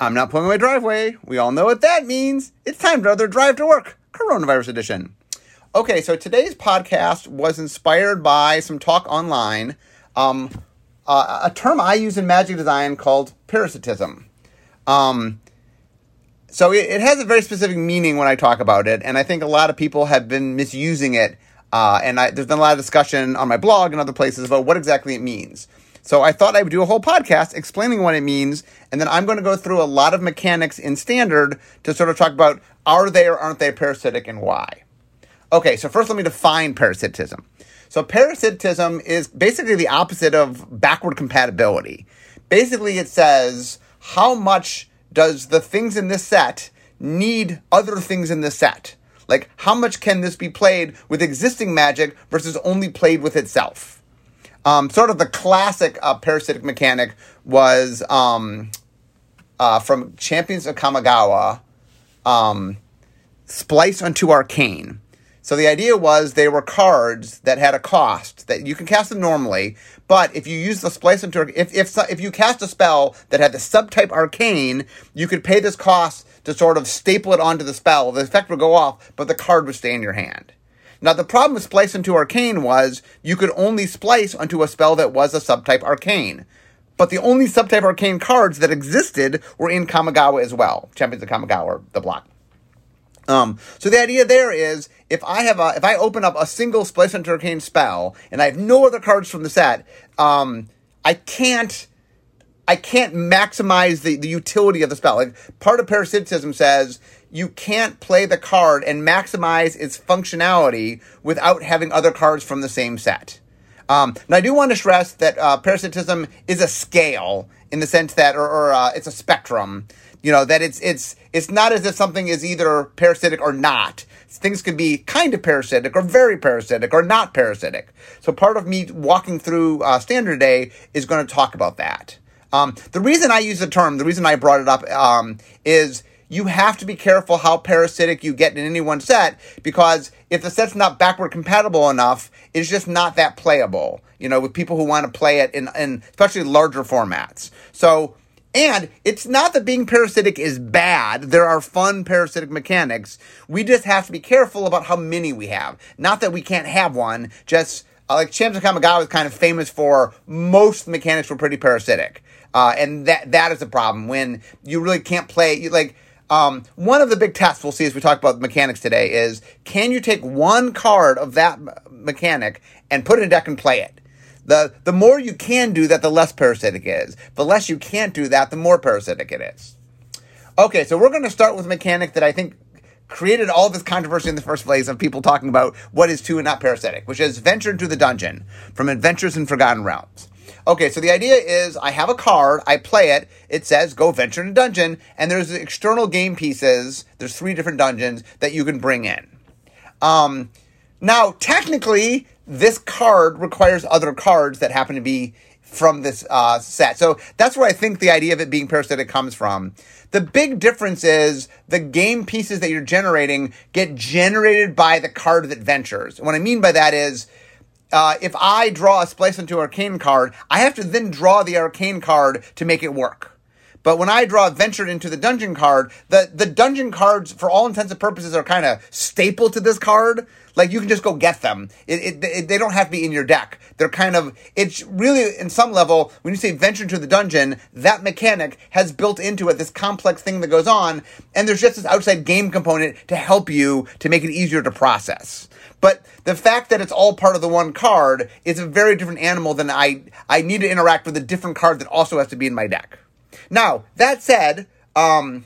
I'm not pulling my driveway. We all know what that means. It's time for another drive to work, coronavirus edition. Okay, so today's podcast was inspired by some talk online, um, uh, a term I use in magic design called parasitism. Um, so it, it, has a very specific meaning when I talk about it, and I think a lot of people have been misusing it. Uh, and I, there's been a lot of discussion on my blog and other places about what exactly it means. So I thought I would do a whole podcast explaining what it means, and then I'm going to go through a lot of mechanics in standard to sort of talk about are they or aren't they parasitic and why. Okay, so first let me define parasitism. So parasitism is basically the opposite of backward compatibility. Basically, it says how much does the things in this set need other things in the set? Like, how much can this be played with existing magic versus only played with itself? Um, sort of the classic uh, parasitic mechanic was um, uh, from Champions of Kamigawa, um, Splice onto Arcane. So the idea was they were cards that had a cost that you can cast them normally, but if you use the splice into if if if you cast a spell that had the subtype arcane, you could pay this cost to sort of staple it onto the spell. The effect would go off, but the card would stay in your hand. Now, the problem with Splice into Arcane was you could only splice onto a spell that was a subtype Arcane. But the only subtype Arcane cards that existed were in Kamigawa as well. Champions of Kamigawa, or the block. Um, so the idea there is if I have a, if I open up a single Splice into Arcane spell and I have no other cards from the set, um, I can't I can't maximize the, the utility of the spell. Like part of parasitism says you can't play the card and maximize its functionality without having other cards from the same set. Um, and I do want to stress that uh, parasitism is a scale in the sense that, or, or uh, it's a spectrum. You know that it's it's it's not as if something is either parasitic or not. Things can be kind of parasitic or very parasitic or not parasitic. So part of me walking through uh, standard day is going to talk about that. Um, the reason I use the term, the reason I brought it up, um, is you have to be careful how parasitic you get in any one set because if the set's not backward compatible enough, it's just not that playable. You know, with people who want to play it in, in especially larger formats. So, and it's not that being parasitic is bad. There are fun parasitic mechanics. We just have to be careful about how many we have. Not that we can't have one, just uh, like Champions of Kamigawa is kind of famous for most mechanics were pretty parasitic. Uh, and that that is a problem when you really can't play. You like um, one of the big tests we'll see as we talk about mechanics today is can you take one card of that mechanic and put it in a deck and play it? The, the more you can do that, the less parasitic it is. The less you can't do that, the more parasitic it is. Okay, so we're going to start with a mechanic that I think created all this controversy in the first place of people talking about what is to and not parasitic, which is Venture into the Dungeon from Adventures in Forgotten Realms. Okay, so the idea is I have a card, I play it, it says go venture in a dungeon, and there's external game pieces, there's three different dungeons that you can bring in. Um, now, technically, this card requires other cards that happen to be from this uh, set. So that's where I think the idea of it being parasitic comes from. The big difference is the game pieces that you're generating get generated by the card that ventures. What I mean by that is uh, if I draw a splice into arcane card, I have to then draw the arcane card to make it work. But when I draw ventured into the dungeon card, the, the dungeon cards, for all intents and purposes, are kind of staple to this card. Like you can just go get them. It, it, it, they don't have to be in your deck. They're kind of, it's really, in some level, when you say venture into the dungeon, that mechanic has built into it this complex thing that goes on. And there's just this outside game component to help you to make it easier to process. But the fact that it's all part of the one card is a very different animal than I, I need to interact with a different card that also has to be in my deck. Now, that said, um,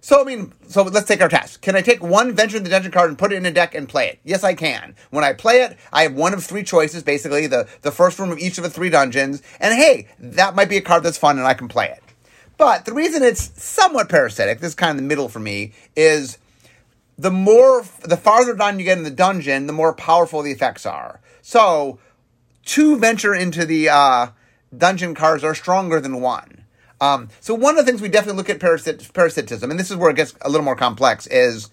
so I mean, so let's take our test. Can I take one Venture in the Dungeon card and put it in a deck and play it? Yes, I can. When I play it, I have one of three choices, basically the the first room of each of the three dungeons, and hey, that might be a card that's fun and I can play it. But the reason it's somewhat parasitic, this is kind of the middle for me, is the more the farther down you get in the dungeon, the more powerful the effects are. So, two venture into the uh, dungeon cards are stronger than one. Um, so one of the things we definitely look at parasit- parasitism, and this is where it gets a little more complex, is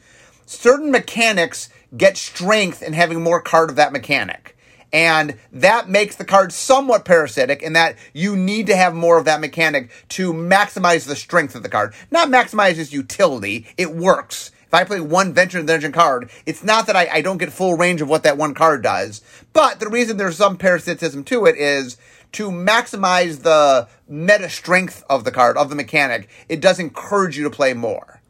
certain mechanics get strength in having more card of that mechanic. And that makes the card somewhat parasitic in that you need to have more of that mechanic to maximize the strength of the card. Not maximize its utility, it works. If I play one Venture in the Dungeon card, it's not that I, I don't get full range of what that one card does. But the reason there's some parasitism to it is to maximize the meta strength of the card, of the mechanic, it does encourage you to play more.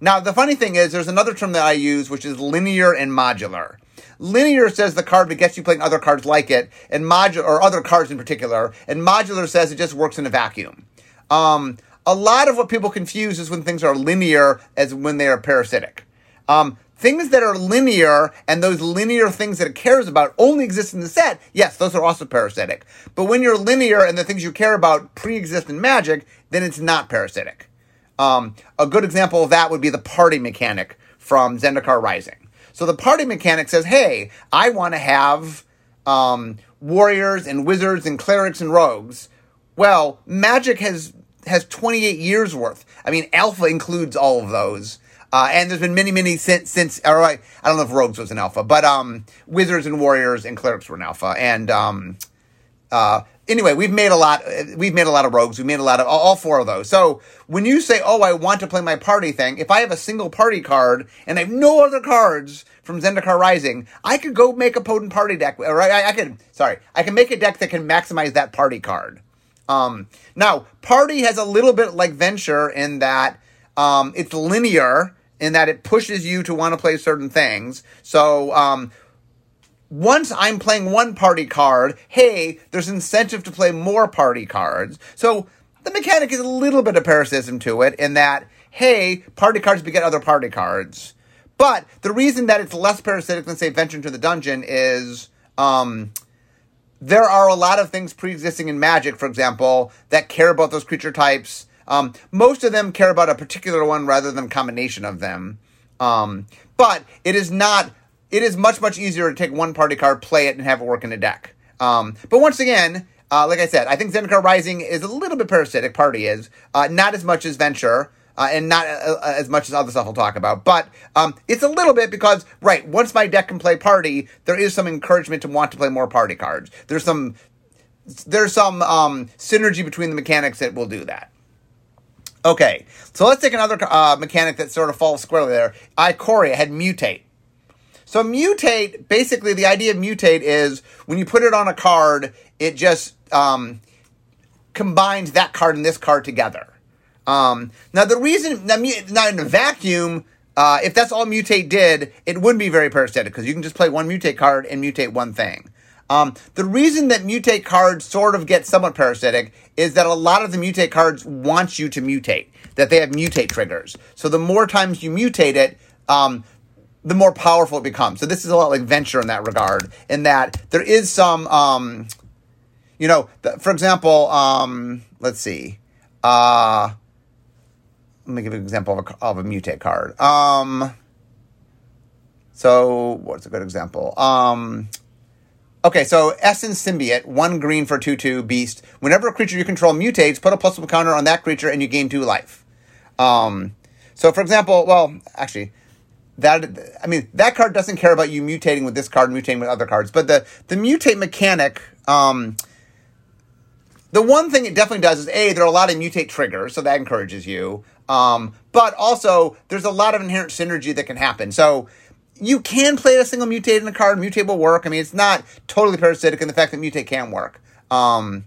Now, the funny thing is, there's another term that I use, which is linear and modular. Linear says the card gets you playing other cards like it, and modular, or other cards in particular, and modular says it just works in a vacuum. Um, a lot of what people confuse is when things are linear as when they are parasitic. Um, things that are linear and those linear things that it cares about only exist in the set, yes, those are also parasitic. But when you're linear and the things you care about pre-exist in magic, then it's not parasitic. Um, a good example of that would be the party mechanic from Zendikar Rising. So the party mechanic says, hey, I want to have um, warriors and wizards and clerics and rogues. Well, magic has has 28 years worth. I mean, alpha includes all of those. Uh, and there's been many, many since, since, or I, I don't know if Rogues was an alpha, but, um, Wizards and Warriors and Clerics were an alpha. And, um, uh, anyway, we've made a lot, we've made a lot of Rogues. We made a lot of, all four of those. So when you say, oh, I want to play my party thing, if I have a single party card and I have no other cards from Zendikar Rising, I could go make a potent party deck, or I, I could, sorry, I can make a deck that can maximize that party card. Um, now, Party has a little bit like Venture in that um, it's linear in that it pushes you to want to play certain things. So, um, once I'm playing one party card, hey, there's incentive to play more party cards. So the mechanic is a little bit of parasitism to it in that, hey, party cards beget other party cards. But the reason that it's less parasitic than, say, Venture into the Dungeon is um, there are a lot of things pre-existing in Magic, for example, that care about those creature types um, most of them care about a particular one rather than combination of them. Um, but it is not. It is much much easier to take one party card, play it, and have it work in a deck. Um, but once again, uh, like I said, I think Zendikar Rising is a little bit parasitic. Party is uh, not as much as Venture. Uh, and not uh, uh, as much as other stuff we'll talk about. But um, it's a little bit because, right, once my deck can play party, there is some encouragement to want to play more party cards. There's some there's some um, synergy between the mechanics that will do that. Okay, so let's take another uh, mechanic that sort of falls squarely there. Ikoria had mutate. So mutate, basically, the idea of mutate is when you put it on a card, it just um, combines that card and this card together. Um, now, the reason, now, not in a vacuum, uh, if that's all mutate did, it wouldn't be very parasitic because you can just play one mutate card and mutate one thing. Um, the reason that mutate cards sort of get somewhat parasitic is that a lot of the mutate cards want you to mutate, that they have mutate triggers. So the more times you mutate it, um, the more powerful it becomes. So this is a lot like Venture in that regard, in that there is some, um, you know, for example, um, let's see. Uh, let me give an example of a, of a mutate card. Um, so what's a good example? Okay, so Essence Symbiote, one green for 2 2 beast. Whenever a creature you control mutates, put a plus one counter on that creature and you gain two life. Um, so, for example, well, actually, that I mean that card doesn't care about you mutating with this card, mutating with other cards, but the the mutate mechanic. Um, the one thing it definitely does is a there are a lot of mutate triggers, so that encourages you. Um, but also there's a lot of inherent synergy that can happen. So you can play a single mutate in a card. Mutate will work. I mean, it's not totally parasitic in the fact that mutate can work. Um,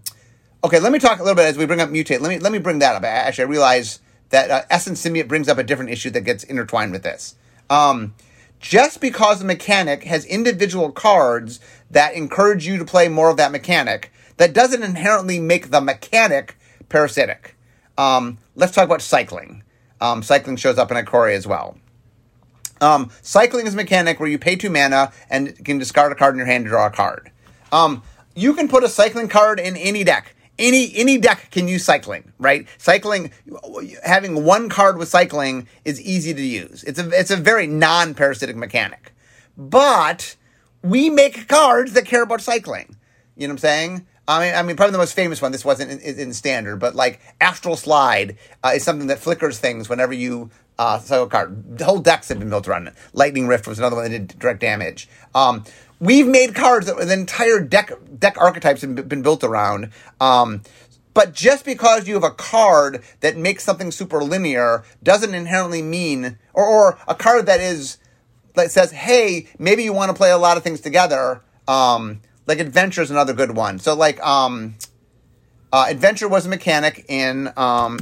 okay, let me talk a little bit as we bring up mutate. Let me let me bring that up. Actually, I realize that uh, Essence Symbiote brings up a different issue that gets intertwined with this. Um, just because the mechanic has individual cards that encourage you to play more of that mechanic, that doesn't inherently make the mechanic parasitic. Um, let's talk about cycling. Um, cycling shows up in Ikoria as well. Um, cycling is a mechanic where you pay two mana and can discard a card in your hand to draw a card. Um, you can put a cycling card in any deck. Any any deck can use cycling, right? Cycling, having one card with cycling is easy to use. It's a it's a very non parasitic mechanic, but we make cards that care about cycling. You know what I'm saying? I mean, I mean, probably the most famous one. This wasn't in, in standard, but like Astral Slide uh, is something that flickers things whenever you uh, cycle card. The whole decks have been built around it. Lightning Rift was another one that did direct damage. Um, we've made cards that the entire deck deck archetypes have been built around. Um, but just because you have a card that makes something super linear doesn't inherently mean, or, or a card that is that says, hey, maybe you want to play a lot of things together. Um, like Adventure is another good one. So like um, uh, Adventure was a mechanic in um,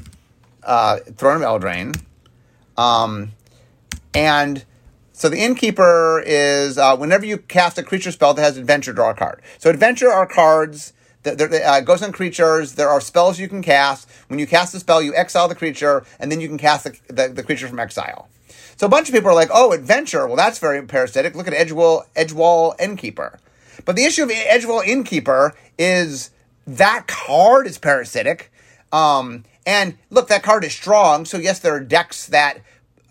uh, Throne of Eldraine. Um, and so the Innkeeper is uh, whenever you cast a creature spell that has Adventure, draw a card. So Adventure are cards that uh, goes on creatures. There are spells you can cast. When you cast a spell, you exile the creature, and then you can cast the, the, the creature from exile. So a bunch of people are like, "Oh, Adventure. Well, that's very parasitic. Look at Edgewall, Edgewall Innkeeper." But the issue of Edgewall Innkeeper is that card is parasitic. Um, and look, that card is strong. So yes, there are decks that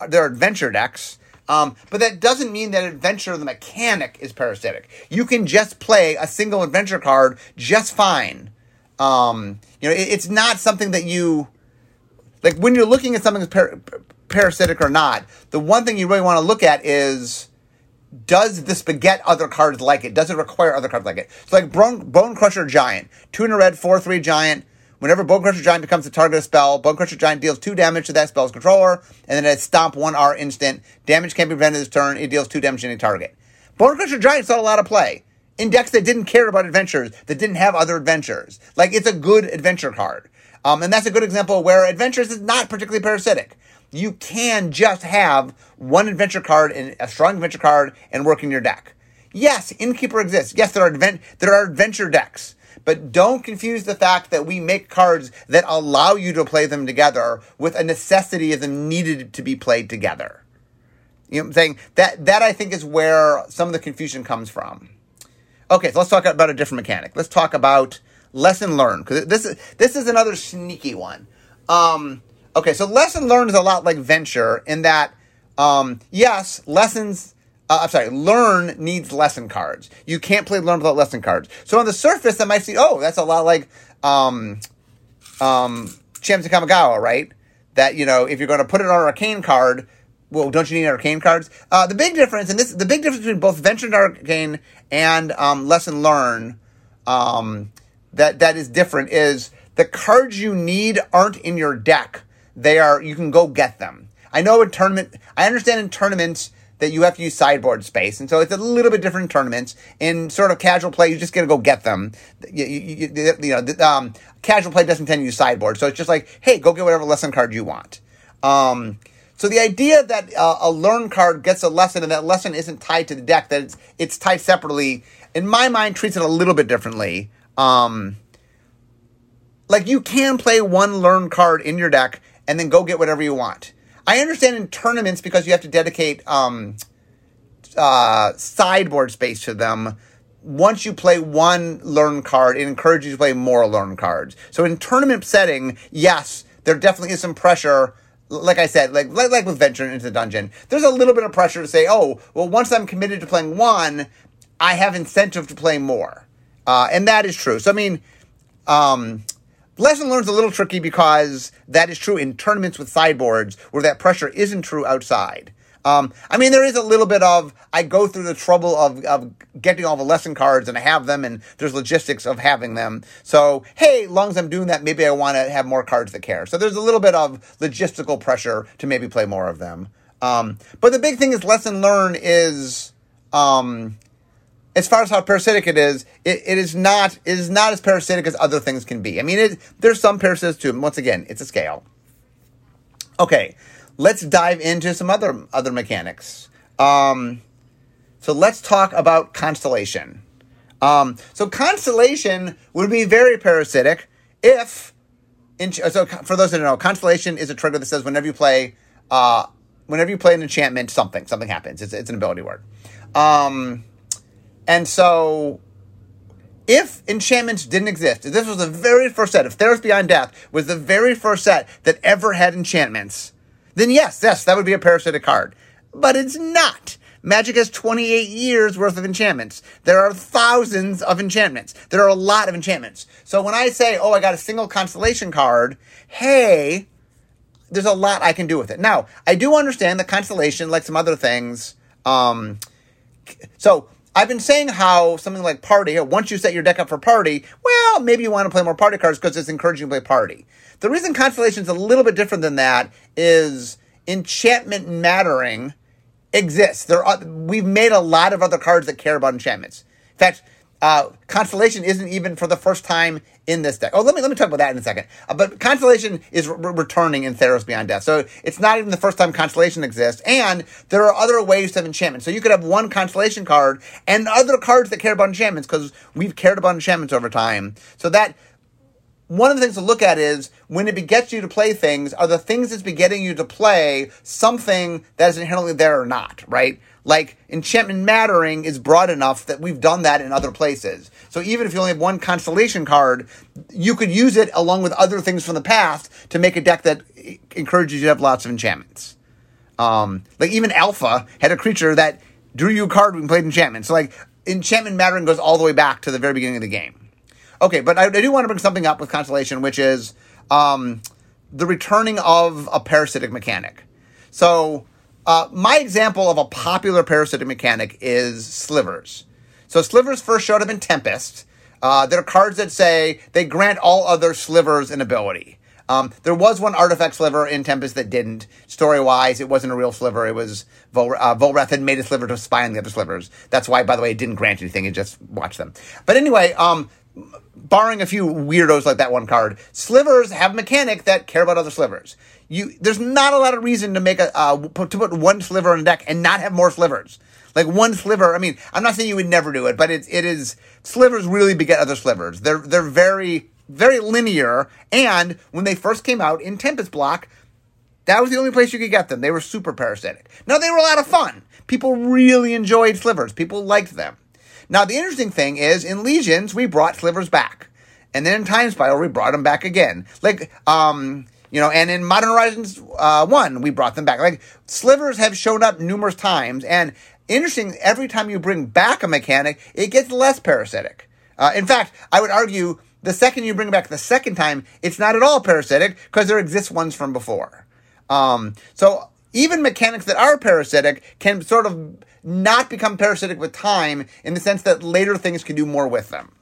there are adventure decks. Um, but that doesn't mean that adventure, the mechanic, is parasitic. You can just play a single adventure card just fine. Um, you know, it, it's not something that you like when you're looking at something that's par- parasitic or not. The one thing you really want to look at is does this beget other cards like it? Does it require other cards like it? So like Bone, Bonecrusher Giant, two in a red, four three giant. Whenever Bonecrusher Giant becomes the target of a spell, Bonecrusher Giant deals two damage to that spell's controller, and then it Stomp one R instant. Damage can't be prevented this turn. It deals two damage to any target. Bonecrusher Giant saw a lot of play in decks that didn't care about adventures, that didn't have other adventures. Like it's a good adventure card, um, and that's a good example where adventures is not particularly parasitic you can just have one adventure card and a strong adventure card and work in your deck. Yes, Innkeeper exists. Yes, there are advent- there are adventure decks. But don't confuse the fact that we make cards that allow you to play them together with a necessity of them needed to be played together. You know what I'm saying? That that I think is where some of the confusion comes from. Okay, so let's talk about a different mechanic. Let's talk about lesson learned because this is this is another sneaky one. Um, Okay, so lesson learned is a lot like venture in that, um, yes, lessons. Uh, I'm sorry, learn needs lesson cards. You can't play learn without lesson cards. So on the surface, I might see, oh, that's a lot like um, um, Champs of Kamigawa, right? That you know, if you're going to put it on an arcane card, well, don't you need arcane cards? Uh, the big difference, and this, the big difference between both venture and arcane and um, lesson learn, um, that that is different is the cards you need aren't in your deck they are you can go get them. I know in tournament, I understand in tournaments that you have to use sideboard space, and so it's a little bit different tournaments. In sort of casual play, you just got to go get them. You, you, you, you know, um, casual play doesn't tend to use sideboard, so it's just like, hey, go get whatever lesson card you want. Um, so the idea that uh, a learn card gets a lesson and that lesson isn't tied to the deck, that it's it's tied separately, in my mind, treats it a little bit differently. Um, like you can play one learn card in your deck and then go get whatever you want. I understand in tournaments because you have to dedicate um, uh, sideboard space to them. Once you play one learn card, it encourages you to play more learn cards. So in tournament setting, yes, there definitely is some pressure. Like I said, like, like like with venturing into the dungeon, there's a little bit of pressure to say, oh, well, once I'm committed to playing one, I have incentive to play more, uh, and that is true. So I mean, um, Lesson learned is a little tricky because that is true in tournaments with sideboards where that pressure isn't true outside. Um, I mean, there is a little bit of I go through the trouble of, of getting all the lesson cards and I have them, and there's logistics of having them. So, hey, as long as I'm doing that, maybe I want to have more cards that care. So there's a little bit of logistical pressure to maybe play more of them. Um, but the big thing is lesson learn is um, as far as how parasitic it is, it, it is not it is not as parasitic as other things can be. I mean, it, there's some parasites too. Once again, it's a scale. Okay, let's dive into some other other mechanics. Um, so let's talk about constellation. Um, so constellation would be very parasitic if, so for those that don't know, constellation is a trigger that says whenever you play, uh, whenever you play an enchantment, something something happens. It's, it's an ability word. Um, and so, if enchantments didn't exist, if this was the very first set, if Theros Beyond Death was the very first set that ever had enchantments, then yes, yes, that would be a parasitic card. But it's not. Magic has 28 years worth of enchantments. There are thousands of enchantments. There are a lot of enchantments. So when I say, oh, I got a single constellation card, hey, there's a lot I can do with it. Now, I do understand that constellation, like some other things, um, so I've been saying how something like Party, once you set your deck up for Party, well, maybe you want to play more Party cards because it's encouraging you to play Party. The reason Constellation is a little bit different than that is enchantment mattering exists. There are, we've made a lot of other cards that care about enchantments. In fact, uh, Constellation isn't even for the first time in this deck. Oh, let me let me talk about that in a second. Uh, but Constellation is re- returning in Theros Beyond Death, so it's not even the first time Constellation exists. And there are other ways to have enchantment. So you could have one Constellation card and other cards that care about enchantments because we've cared about enchantments over time. So that one of the things to look at is when it begets you to play things, are the things that's begetting you to play something that is inherently there or not, right? Like enchantment mattering is broad enough that we've done that in other places. So even if you only have one constellation card, you could use it along with other things from the past to make a deck that encourages you to have lots of enchantments. Um, like even Alpha had a creature that drew you a card when played enchantment. So like enchantment mattering goes all the way back to the very beginning of the game. Okay, but I, I do want to bring something up with Constellation, which is um, the returning of a parasitic mechanic. So, uh, my example of a popular parasitic mechanic is slivers. So, slivers first showed up in Tempest. Uh, they're cards that say they grant all other slivers an ability. Um, there was one artifact sliver in Tempest that didn't. Story wise, it wasn't a real sliver. It was Vol- uh, had made a sliver to spy on the other slivers. That's why, by the way, it didn't grant anything. It just watched them. But anyway, um, barring a few weirdos like that one card, slivers have mechanic that care about other slivers. You, there's not a lot of reason to make a uh, to put one sliver in a deck and not have more slivers. Like one sliver. I mean, I'm not saying you would never do it, but it it is slivers really beget other slivers. They're they're very very linear. And when they first came out in Tempest Block, that was the only place you could get them. They were super parasitic. Now they were a lot of fun. People really enjoyed slivers. People liked them. Now, the interesting thing is, in Legions, we brought slivers back. And then in Time Spiral, we brought them back again. Like, um, you know, and in Modern Horizons uh, 1, we brought them back. Like, slivers have shown up numerous times. And interesting, every time you bring back a mechanic, it gets less parasitic. Uh, in fact, I would argue the second you bring back the second time, it's not at all parasitic because there exists ones from before. Um, so even mechanics that are parasitic can sort of not become parasitic with time in the sense that later things can do more with them.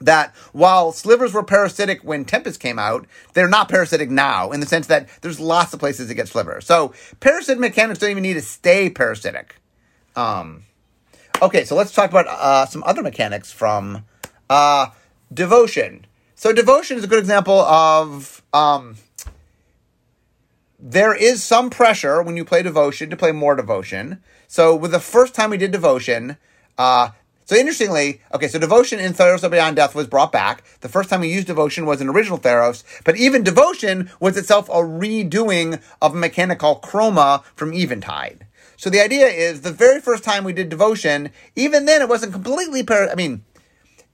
That while slivers were parasitic when Tempest came out, they're not parasitic now in the sense that there's lots of places to get slivers. So parasitic mechanics don't even need to stay parasitic. Um, okay, so let's talk about uh, some other mechanics from uh, devotion. So devotion is a good example of um, there is some pressure when you play devotion to play more devotion. So with the first time we did devotion, uh, so interestingly, okay, so devotion in Theros of Beyond Death was brought back. The first time we used devotion was in original Theros, but even devotion was itself a redoing of a mechanic called chroma from Eventide. So the idea is the very first time we did devotion, even then it wasn't completely par- I mean,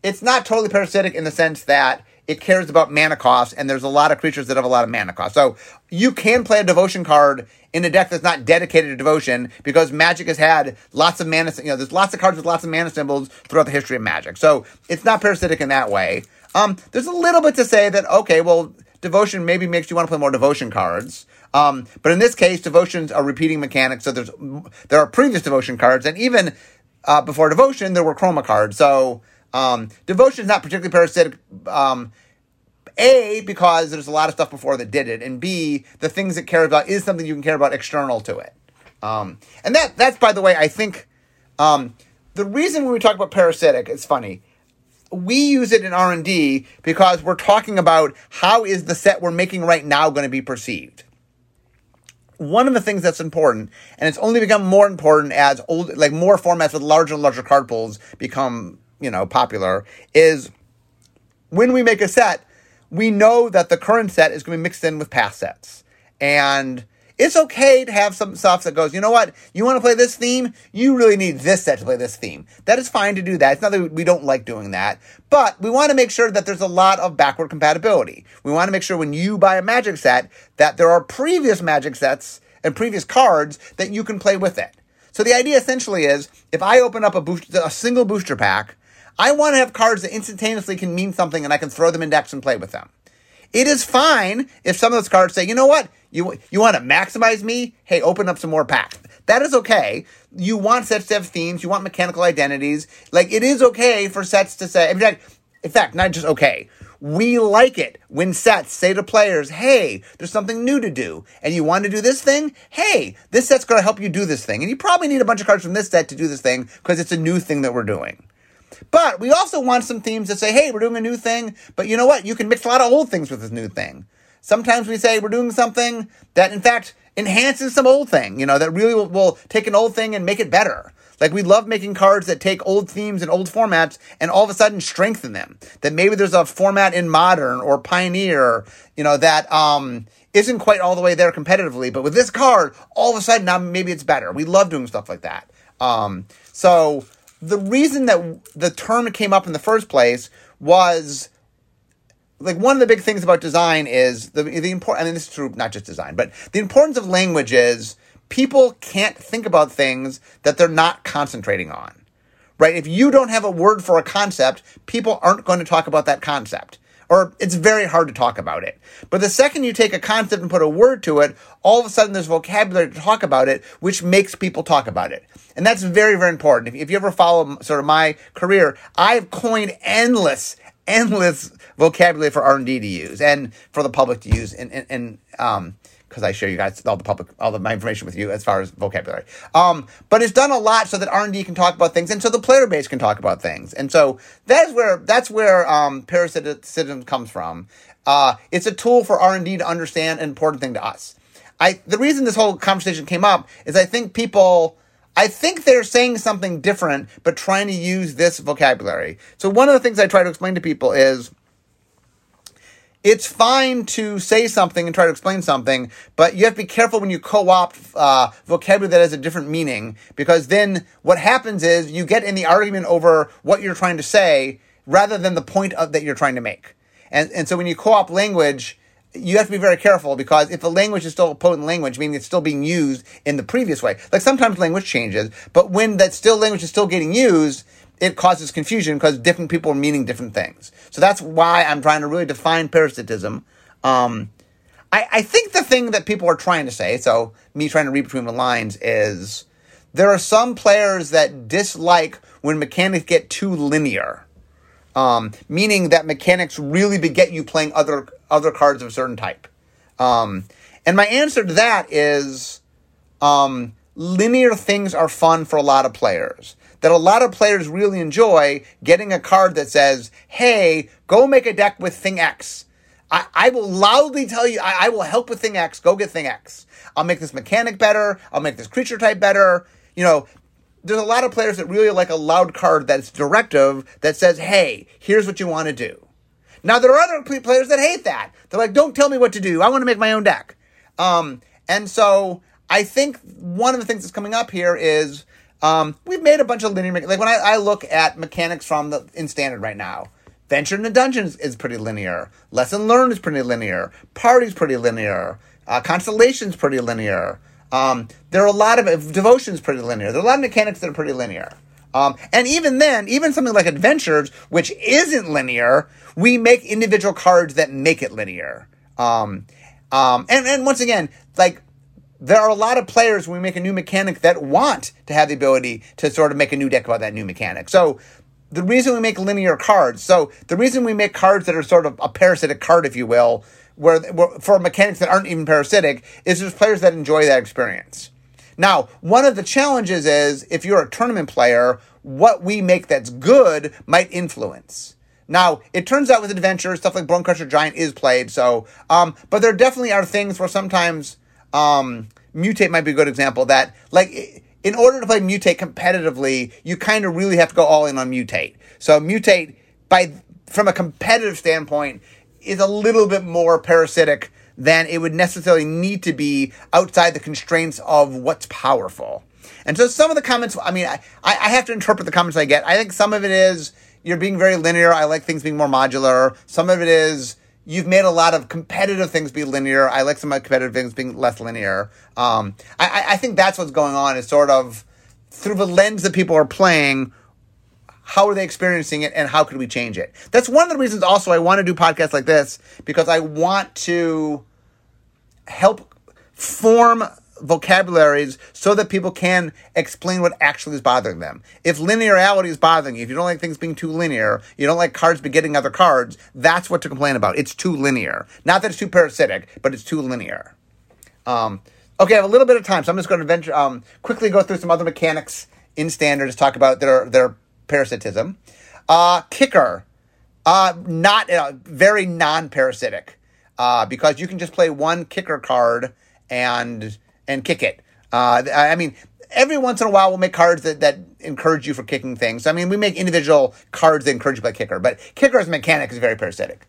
it's not totally parasitic in the sense that it cares about mana costs, and there's a lot of creatures that have a lot of mana costs. So you can play a devotion card in a deck that's not dedicated to devotion because Magic has had lots of mana. You know, there's lots of cards with lots of mana symbols throughout the history of Magic. So it's not parasitic in that way. Um, there's a little bit to say that okay, well, devotion maybe makes you want to play more devotion cards. Um, but in this case, devotions are repeating mechanics. So there's there are previous devotion cards, and even uh, before devotion, there were chroma cards. So um, devotion is not particularly parasitic. Um, a, because there's a lot of stuff before that did it, and B, the things it cares about is something you can care about external to it. Um, and that that's by the way, I think um, the reason when we talk about parasitic, it's funny. We use it in R and D because we're talking about how is the set we're making right now going to be perceived. One of the things that's important, and it's only become more important as old, like more formats with larger and larger card pools become, you know, popular, is when we make a set, we know that the current set is going to be mixed in with past sets. And it's okay to have some stuff that goes, you know what, you want to play this theme? You really need this set to play this theme. That is fine to do that. It's not that we don't like doing that, but we want to make sure that there's a lot of backward compatibility. We want to make sure when you buy a magic set that there are previous magic sets and previous cards that you can play with it. So the idea essentially is if I open up a, a single booster pack I want to have cards that instantaneously can mean something and I can throw them in decks and play with them. It is fine if some of those cards say, you know what, you, you want to maximize me? Hey, open up some more packs. That is okay. You want sets to have themes. You want mechanical identities. Like it is okay for sets to say. In fact, in fact, not just okay. We like it when sets say to players, hey, there's something new to do, and you want to do this thing? Hey, this set's going to help you do this thing. And you probably need a bunch of cards from this set to do this thing because it's a new thing that we're doing. But we also want some themes that say, hey, we're doing a new thing, but you know what? You can mix a lot of old things with this new thing. Sometimes we say we're doing something that, in fact, enhances some old thing, you know, that really will, will take an old thing and make it better. Like we love making cards that take old themes and old formats and all of a sudden strengthen them. That maybe there's a format in modern or pioneer, you know, that um isn't quite all the way there competitively, but with this card, all of a sudden now maybe it's better. We love doing stuff like that. Um so the reason that the term came up in the first place was like one of the big things about design is the the important. I mean, this is true not just design, but the importance of language is people can't think about things that they're not concentrating on. Right? If you don't have a word for a concept, people aren't going to talk about that concept. Or it's very hard to talk about it. But the second you take a concept and put a word to it, all of a sudden there's vocabulary to talk about it, which makes people talk about it. And that's very, very important. If, you ever follow sort of my career, I've coined endless, endless vocabulary for R&D to use and for the public to use. And, and, and um, because I share you guys all the public, all of my information with you as far as vocabulary. Um, but it's done a lot so that R and D can talk about things, and so the player base can talk about things, and so that's where that's where um, parasitism comes from. Uh, it's a tool for R and D to understand an important thing to us. I the reason this whole conversation came up is I think people. I think they're saying something different, but trying to use this vocabulary. So one of the things I try to explain to people is it's fine to say something and try to explain something, but you have to be careful when you co-opt uh, vocabulary that has a different meaning, because then what happens is you get in the argument over what you're trying to say rather than the point of, that you're trying to make. And and so when you co-opt language, you have to be very careful because if the language is still a potent language, meaning it's still being used in the previous way, like sometimes language changes, but when that still language is still getting used, it causes confusion because different people are meaning different things. So that's why I'm trying to really define parasitism. Um, I, I think the thing that people are trying to say, so me trying to read between the lines, is there are some players that dislike when mechanics get too linear. Um, meaning that mechanics really beget you playing other other cards of a certain type. Um, and my answer to that is um, linear things are fun for a lot of players that a lot of players really enjoy getting a card that says, hey, go make a deck with thing X. I, I will loudly tell you, I, I will help with thing X. Go get thing X. I'll make this mechanic better. I'll make this creature type better. You know, there's a lot of players that really like a loud card that's directive that says, hey, here's what you want to do. Now, there are other players that hate that. They're like, don't tell me what to do. I want to make my own deck. Um, and so I think one of the things that's coming up here is um, we've made a bunch of linear, like when I, I look at mechanics from the in standard right now, Venture in the Dungeons is pretty linear. Lesson Learned is pretty linear. Party's pretty linear. Uh, Constellation's pretty linear. Um, there are a lot of devotions pretty linear. There are a lot of mechanics that are pretty linear. Um, and even then, even something like Adventures, which isn't linear, we make individual cards that make it linear. Um, um, and, and once again, like there are a lot of players when we make a new mechanic that want to have the ability to sort of make a new deck about that new mechanic. So the reason we make linear cards, so the reason we make cards that are sort of a parasitic card, if you will, where, where for mechanics that aren't even parasitic, is there's players that enjoy that experience. Now, one of the challenges is if you're a tournament player, what we make that's good might influence. Now, it turns out with adventures, stuff like Bonecrusher Giant is played, so, um, but there definitely are things where sometimes um, mutate might be a good example that like in order to play mutate competitively, you kind of really have to go all in on mutate. So mutate by from a competitive standpoint is a little bit more parasitic than it would necessarily need to be outside the constraints of what's powerful. And so some of the comments, I mean, I, I have to interpret the comments I get. I think some of it is you're being very linear. I like things being more modular. Some of it is you've made a lot of competitive things be linear. I like some of my competitive things being less linear. Um, I, I think that's what's going on is sort of through the lens that people are playing. How are they experiencing it, and how could we change it? That's one of the reasons. Also, I want to do podcasts like this because I want to help form vocabularies so that people can explain what actually is bothering them. If linearity is bothering you, if you don't like things being too linear, you don't like cards begetting other cards, that's what to complain about. It's too linear. Not that it's too parasitic, but it's too linear. Um, okay, I have a little bit of time, so I'm just going to venture, um, quickly go through some other mechanics in standards, talk about their, their parasitism. Uh, kicker, uh, not uh, very non-parasitic, uh, because you can just play one kicker card and and kick it. Uh, I mean, every once in a while we'll make cards that, that encourage you for kicking things. I mean, we make individual cards that encourage you play kicker, but kicker's mechanic is very parasitic.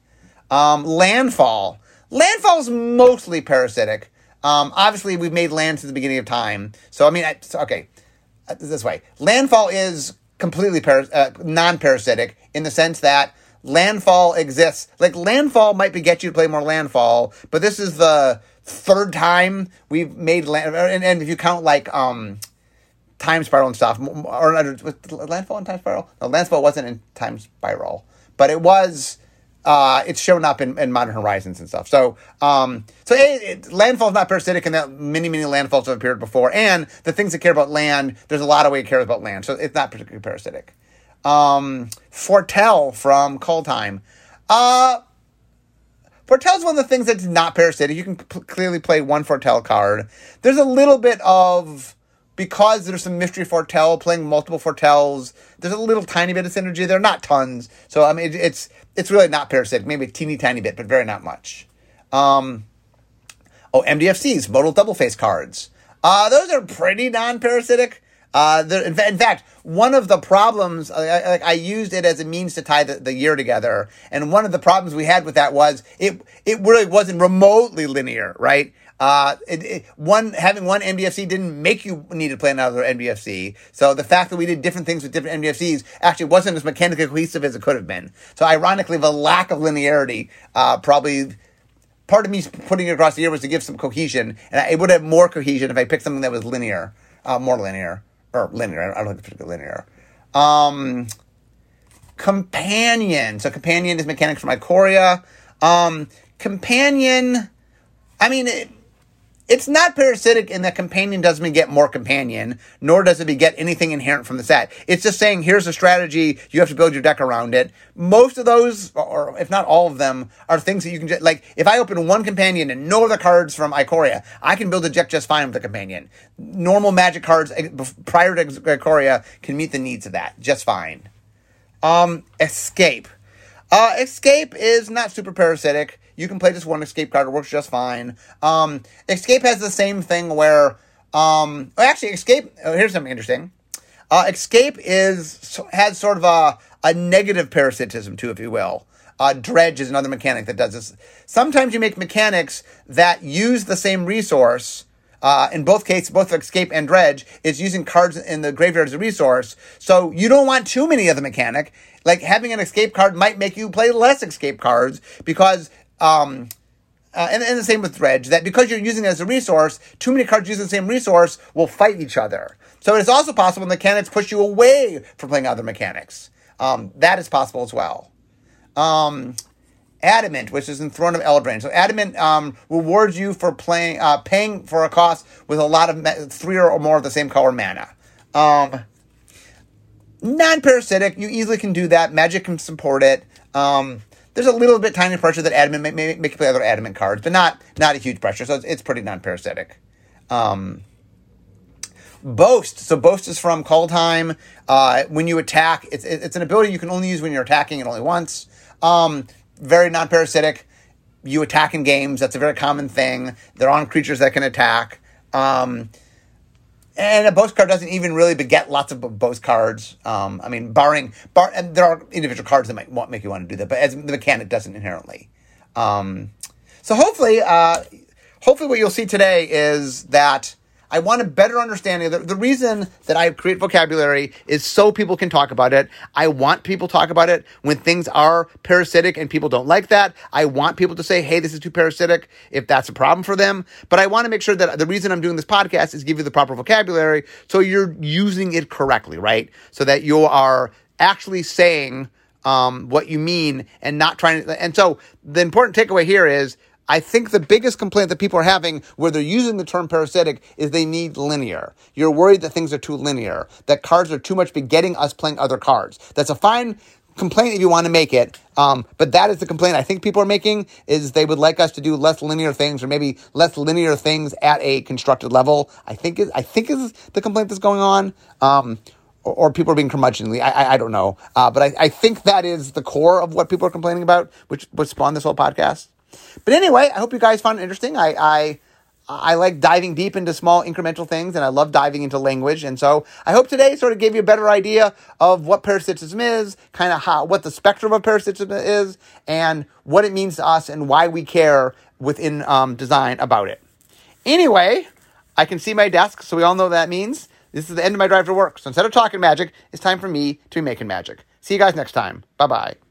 Um, landfall. Landfall is mostly parasitic. Um, obviously, we've made land since the beginning of time. So, I mean, I, so, okay, uh, this way. Landfall is completely paras- uh, non-parasitic in the sense that landfall exists. Like landfall might beget you to play more landfall, but this is the third time we've made land. And, and if you count like um, time spiral and stuff, or, or landfall and time spiral. No, landfall wasn't in time spiral, but it was uh, it's shown up in, in Modern Horizons and stuff. So, um, so it, it, landfall is not parasitic, and that many, many landfalls have appeared before. And the things that care about land, there's a lot of way it cares about land, so it's not particularly parasitic. Um, Foretell from Kaldheim. Uh, Foretell is one of the things that's not parasitic. You can p- clearly play one Foretell card. There's a little bit of because there's some mystery foretell playing multiple foretells. There's a little tiny bit of synergy there, not tons. So I mean, it, it's it's really not parasitic, maybe a teeny tiny bit, but very not much. Um, oh, MDFCs, modal double face cards. Uh, those are pretty non-parasitic. Uh, in, in, fact, one of the problems, I, I, I, used it as a means to tie the, the year together. And one of the problems we had with that was it, it really wasn't remotely linear, right? Uh, it, it, one having one MDFC didn't make you need to play another MDFC. So the fact that we did different things with different MDFCs actually wasn't as mechanically cohesive as it could have been. So ironically, the lack of linearity uh, probably part of me putting it across the year was to give some cohesion, and it would have more cohesion if I picked something that was linear, uh, more linear or linear. I don't think particularly linear. Um, companion. So companion is mechanics from Ikoria. Um, companion. I mean. It, it's not parasitic in that companion doesn't get more companion, nor does it beget anything inherent from the set. It's just saying, here's a strategy, you have to build your deck around it. Most of those, or if not all of them, are things that you can just, like, if I open one companion and no other cards from Ikoria, I can build a deck just fine with the companion. Normal magic cards eh, prior to Ikoria can meet the needs of that just fine. Um, escape. Uh, escape is not super parasitic. You can play just one escape card; it works just fine. Um, escape has the same thing where, um, actually, escape. Oh, here's something interesting. Uh, escape is has sort of a a negative parasitism too, if you will. Uh, dredge is another mechanic that does this. Sometimes you make mechanics that use the same resource. Uh, in both cases, both escape and dredge is using cards in the graveyard as a resource. So you don't want too many of the mechanic. Like having an escape card might make you play less escape cards because um, uh, and, and the same with Dredge, that because you're using it as a resource, too many cards using the same resource will fight each other. So it's also possible the mechanics push you away from playing other mechanics. Um, that is possible as well. Um, Adamant, which is in Throne of Eldraine. So Adamant um, rewards you for playing, uh, paying for a cost with a lot of ma- three or more of the same color mana. Um, non-parasitic, you easily can do that. Magic can support it. Um, there's a little bit tiny pressure that adamant may, may make you play other adamant cards, but not not a huge pressure. So it's, it's pretty non-parasitic. Um, boast. So boast is from Kaldheim. Uh, when you attack, it's it's an ability you can only use when you're attacking and only once. Um, very non-parasitic. You attack in games. That's a very common thing. They're on creatures that can attack. Um, and a boast card doesn't even really beget lots of boast cards. Um, I mean, barring bar, and there are individual cards that might make you want to do that, but as the mechanic doesn't inherently. Um, so hopefully, uh, hopefully, what you'll see today is that I want a better understanding. The, the reason that I create vocabulary is so people can talk about it. I want people to talk about it when things are parasitic and people don't like that. I want people to say, hey, this is too parasitic if that's a problem for them. But I want to make sure that the reason I'm doing this podcast is give you the proper vocabulary so you're using it correctly, right? So that you are actually saying um, what you mean and not trying to. And so the important takeaway here is I think the biggest complaint that people are having where they're using the term parasitic is they need linear. You're worried that things are too linear, that cards are too much begetting us playing other cards. That's a fine complaint if you want to make it. Um, but that is the complaint I think people are making is they would like us to do less linear things or maybe less linear things at a constructed level. I think is I think is the complaint that's going on. Um, or, people are being curmudgeonly. I, I, I don't know. Uh, but I, I think that is the core of what people are complaining about, which, which spawned this whole podcast. But anyway, I hope you guys found it interesting. I, I I like diving deep into small incremental things and I love diving into language. And so I hope today sort of gave you a better idea of what parasitism is, kind of how, what the spectrum of parasitism is and what it means to us and why we care within um, design about it. Anyway, I can see my desk, so we all know that means. This is the end of my drive to work. So instead of talking magic, it's time for me to be making magic. See you guys next time. Bye bye.